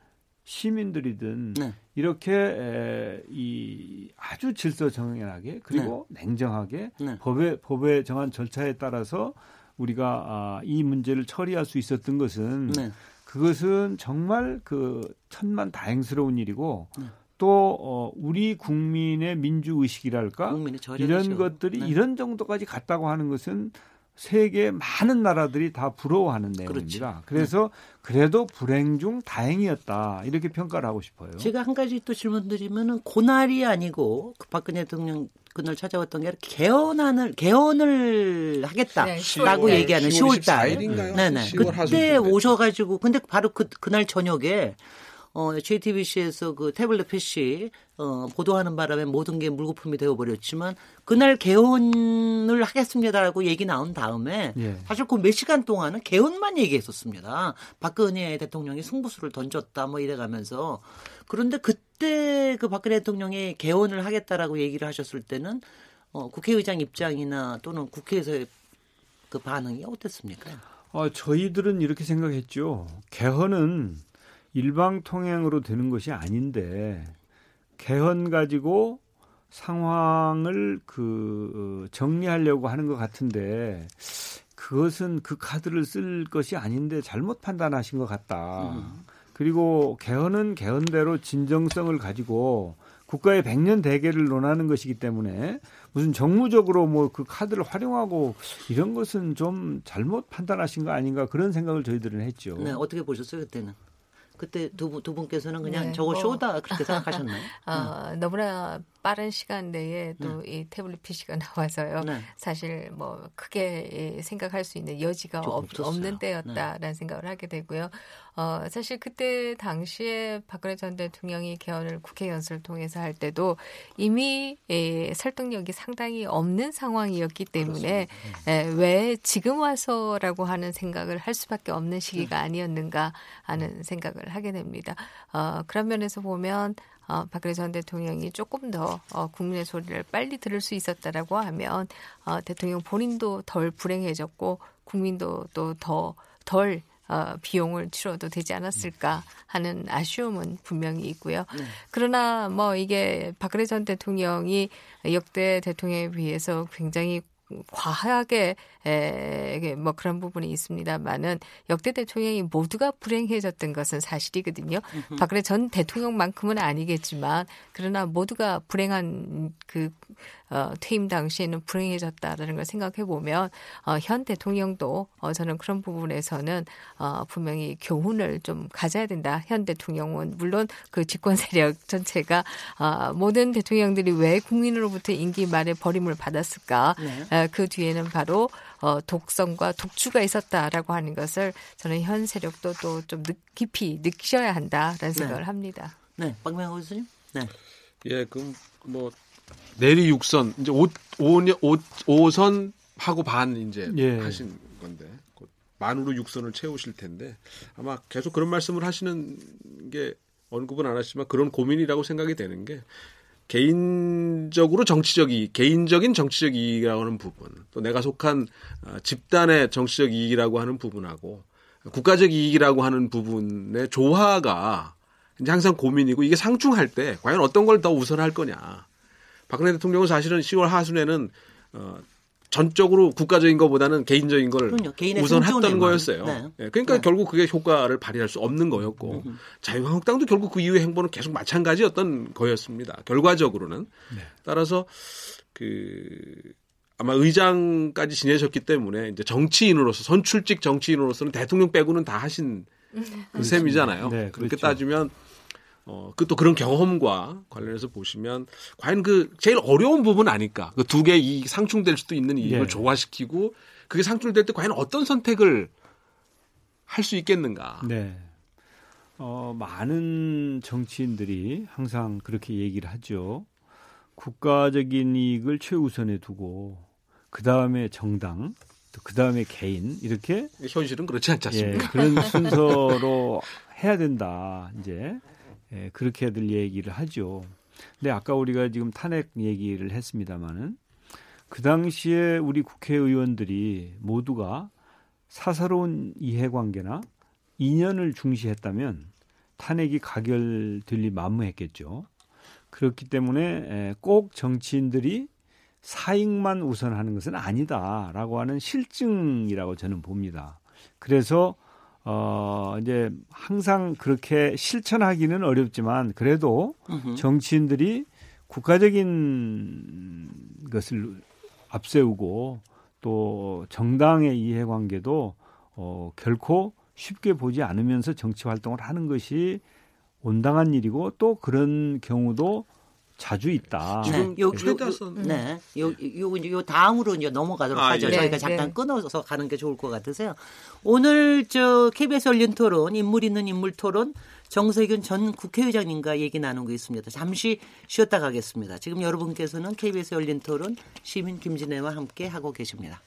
시민들이든 네. 이렇게 에, 이 아주 질서 정연하게 그리고 네. 냉정하게 네. 법에 법에 정한 절차에 따라서 우리가 아, 이 문제를 처리할 수 있었던 것은 네. 그것은 정말 그 천만 다행스러운 일이고 네. 또 어, 우리 국민의 민주 의식이랄까 이런 것들이 네. 이런 정도까지 갔다고 하는 것은 세계 많은 나라들이 다 부러워하는 내용입니다. 그렇지. 그래서 네. 그래도 불행 중 다행이었다 이렇게 평가를 하고 싶어요. 제가 한 가지 또 질문드리면은 고날이 아니고 그 박근혜 대통령 그날 찾아왔던 게 개헌안을 개헌을 하겠다라고 네, 얘기하는 10월 달. 네네. 그때 오셔가지고 근데 바로 그 그날 저녁에 어, JTBC에서 그 태블릿 PC 어, 보도하는 바람에 모든 게 물거품이 되어버렸지만 그날 개헌을 하겠습니다라고 얘기 나온 다음에 예. 사실 그 몇 시간 동안은 개헌만 얘기했었습니다. 박근혜 대통령이 승부수를 던졌다 뭐 이래가면서 그런데 그때 그 박근혜 대통령이 개헌을 하겠다라고 얘기를 하셨을 때는 어, 국회의장 입장이나 또는 국회에서의 그 반응이 어땠습니까? 어, 저희들은 이렇게 생각했죠. 개헌은 일방 통행으로 되는 것이 아닌데 개헌 가지고 상황을 그 어, 정리하려고 하는 것 같은데 그것은 그 카드를 쓸 것이 아닌데 잘못 판단하신 것 같다. 음. 그리고 개헌은 개헌대로 진정성을 가지고 국가의 백년 대계를 논하는 것이기 때문에 무슨 정무적으로 뭐 그 카드를 활용하고 이런 것은 좀 잘못 판단하신 거 아닌가 그런 생각을 저희들은 했죠. 네, 어떻게 보셨어요 그때는? 그때 두, 분, 두 분께서는 그냥 네, 저거 뭐, 쇼다 그렇게 생각하셨나요? 어, 음. 너무나 빠른 시간 내에 또이 네. 태블릿 PC가 나와서요. 네. 사실 뭐 크게 생각할 수 있는 여지가 없, 없는 때였다라는 네. 생각을 하게 되고요. 어, 사실 그때 당시에 박근혜 전 대통령이 개헌을 국회 연설을 통해서 할 때도 이미 에, 설득력이 상당히 없는 상황이었기 때문에 에, 왜 지금 와서라고 하는 생각을 할 수밖에 없는 시기가 네. 아니었는가 하는 생각을 하게 됩니다. 어, 그런 면에서 보면 어, 박근혜 전 대통령이 조금 더 어, 국민의 소리를 빨리 들을 수 있었다라고 하면 어, 대통령 본인도 덜 불행해졌고 국민도 또더덜 어, 비용을 치러도 되지 않았을까 하는 아쉬움은 분명히 있고요. 네. 그러나 뭐 이게 박근혜 전 대통령이 역대 대통령에 비해서 굉장히 과하게 에, 뭐 그런 부분이 있습니다만은 역대 대통령이 모두가 불행해졌던 것은 사실이거든요. 박근혜 전 대통령만큼은 아니겠지만 그러나 모두가 불행한 그 어, 퇴임 당시에는 불행해졌다라는 걸 생각해 보면 어, 현 대통령도 어, 저는 그런 부분에서는 어, 분명히 교훈을 좀 가져야 된다. 현 대통령은 물론 그 집권 세력 전체가 어, 모든 대통령들이 왜 국민으로부터 임기 말에 버림을 받았을까? 네. 어, 그 뒤에는 바로 어, 독성과 독주가 있었다라고 하는 것을 저는 현 세력도 또 좀 깊이 느끼셔야 한다라는 네. 생각을 합니다. 네, 박명호 교수님. 네. 예, 그럼 뭐 내리 육선 이제 5, 5년 5, 5 선 하고 반 이제 예. 하신 건데 만으로 육선을 채우실 텐데 아마 계속 그런 말씀을 하시는 게 언급은 안 하시지만 그런 고민이라고 생각이 되는 게 개인적으로 정치적 이익, 개인적인 정치적 이익이라고 하는 부분, 또 내가 속한 어, 집단의 정치적 이익이라고 하는 부분하고 국가적 이익이라고 하는 부분의 조화가 이제 항상 고민이고 이게 상충할 때 과연 어떤 걸 더 우선할 거냐. 박근혜 대통령은 사실은 10월 하순에는 어, 전적으로 국가적인 것보다는 개인적인 걸 우선했던 거였어요. 네. 네. 그러니까 네. 결국 그게 효과를 발휘할 수 없는 거였고 음. 자유한국당도 결국 그 이후의 행보는 계속 마찬가지였던 거였습니다. 결과적으로는 네. 따라서 그 아마 의장까지 지내셨기 때문에 이제 정치인으로서 선출직 정치인으로서는 대통령 빼고는 다 하신 그 셈이잖아요. 네, 그렇게 그렇죠. 따지면 어, 그 또 그런 경험과 관련해서 보시면 과연 그 제일 어려운 부분 아닐까. 그 두 개 이 상충될 수도 있는 이익을 네. 조화시키고 그게 상충될 때 과연 어떤 선택을 할 수 있겠는가. 네. 어, 많은 정치인들이 항상 그렇게 얘기를 하죠. 국가적인 이익을 최우선에 두고 그 다음에 정당, 그 다음에 개인 이렇게 현실은 그렇지 않지 않습니까? 예, 그런 순서로 해야 된다. 이제 예, 그렇게들 얘기를 하죠. 근데 아까 우리가 지금 탄핵 얘기를 했습니다마는 그 당시에 우리 국회의원들이 모두가 사사로운 이해관계나 인연을 중시했다면 탄핵이 가결될 리 만무했겠죠. 그렇기 때문에 예, 꼭 정치인들이 사익만 우선하는 것은 아니다라고 하는 실증이라고 저는 봅니다. 그래서 어, 이제 항상 그렇게 실천하기는 어렵지만 그래도 으흠. 정치인들이 국가적인 것을 앞세우고 또 정당의 이해관계도 어, 결코 쉽게 보지 않으면서 정치 활동을 하는 것이 온당한 일이고 또 그런 경우도 자주 있다. 네. 요, 요, 요, 네. 요, 요, 요, 다음으로 이제 넘어가도록 아, 하죠. 예. 저희가 네, 잠깐 네. 끊어서 가는 게 좋을 것 같으세요. 오늘 저 KBS 열린 토론, 인물 있는 인물 토론, 정세균 전 국회의장님과 얘기 나누고 있습니다. 잠시 쉬었다 가겠습니다. 지금 여러분께서는 KBS 열린 토론 시민 김진애와 함께 하고 계십니다.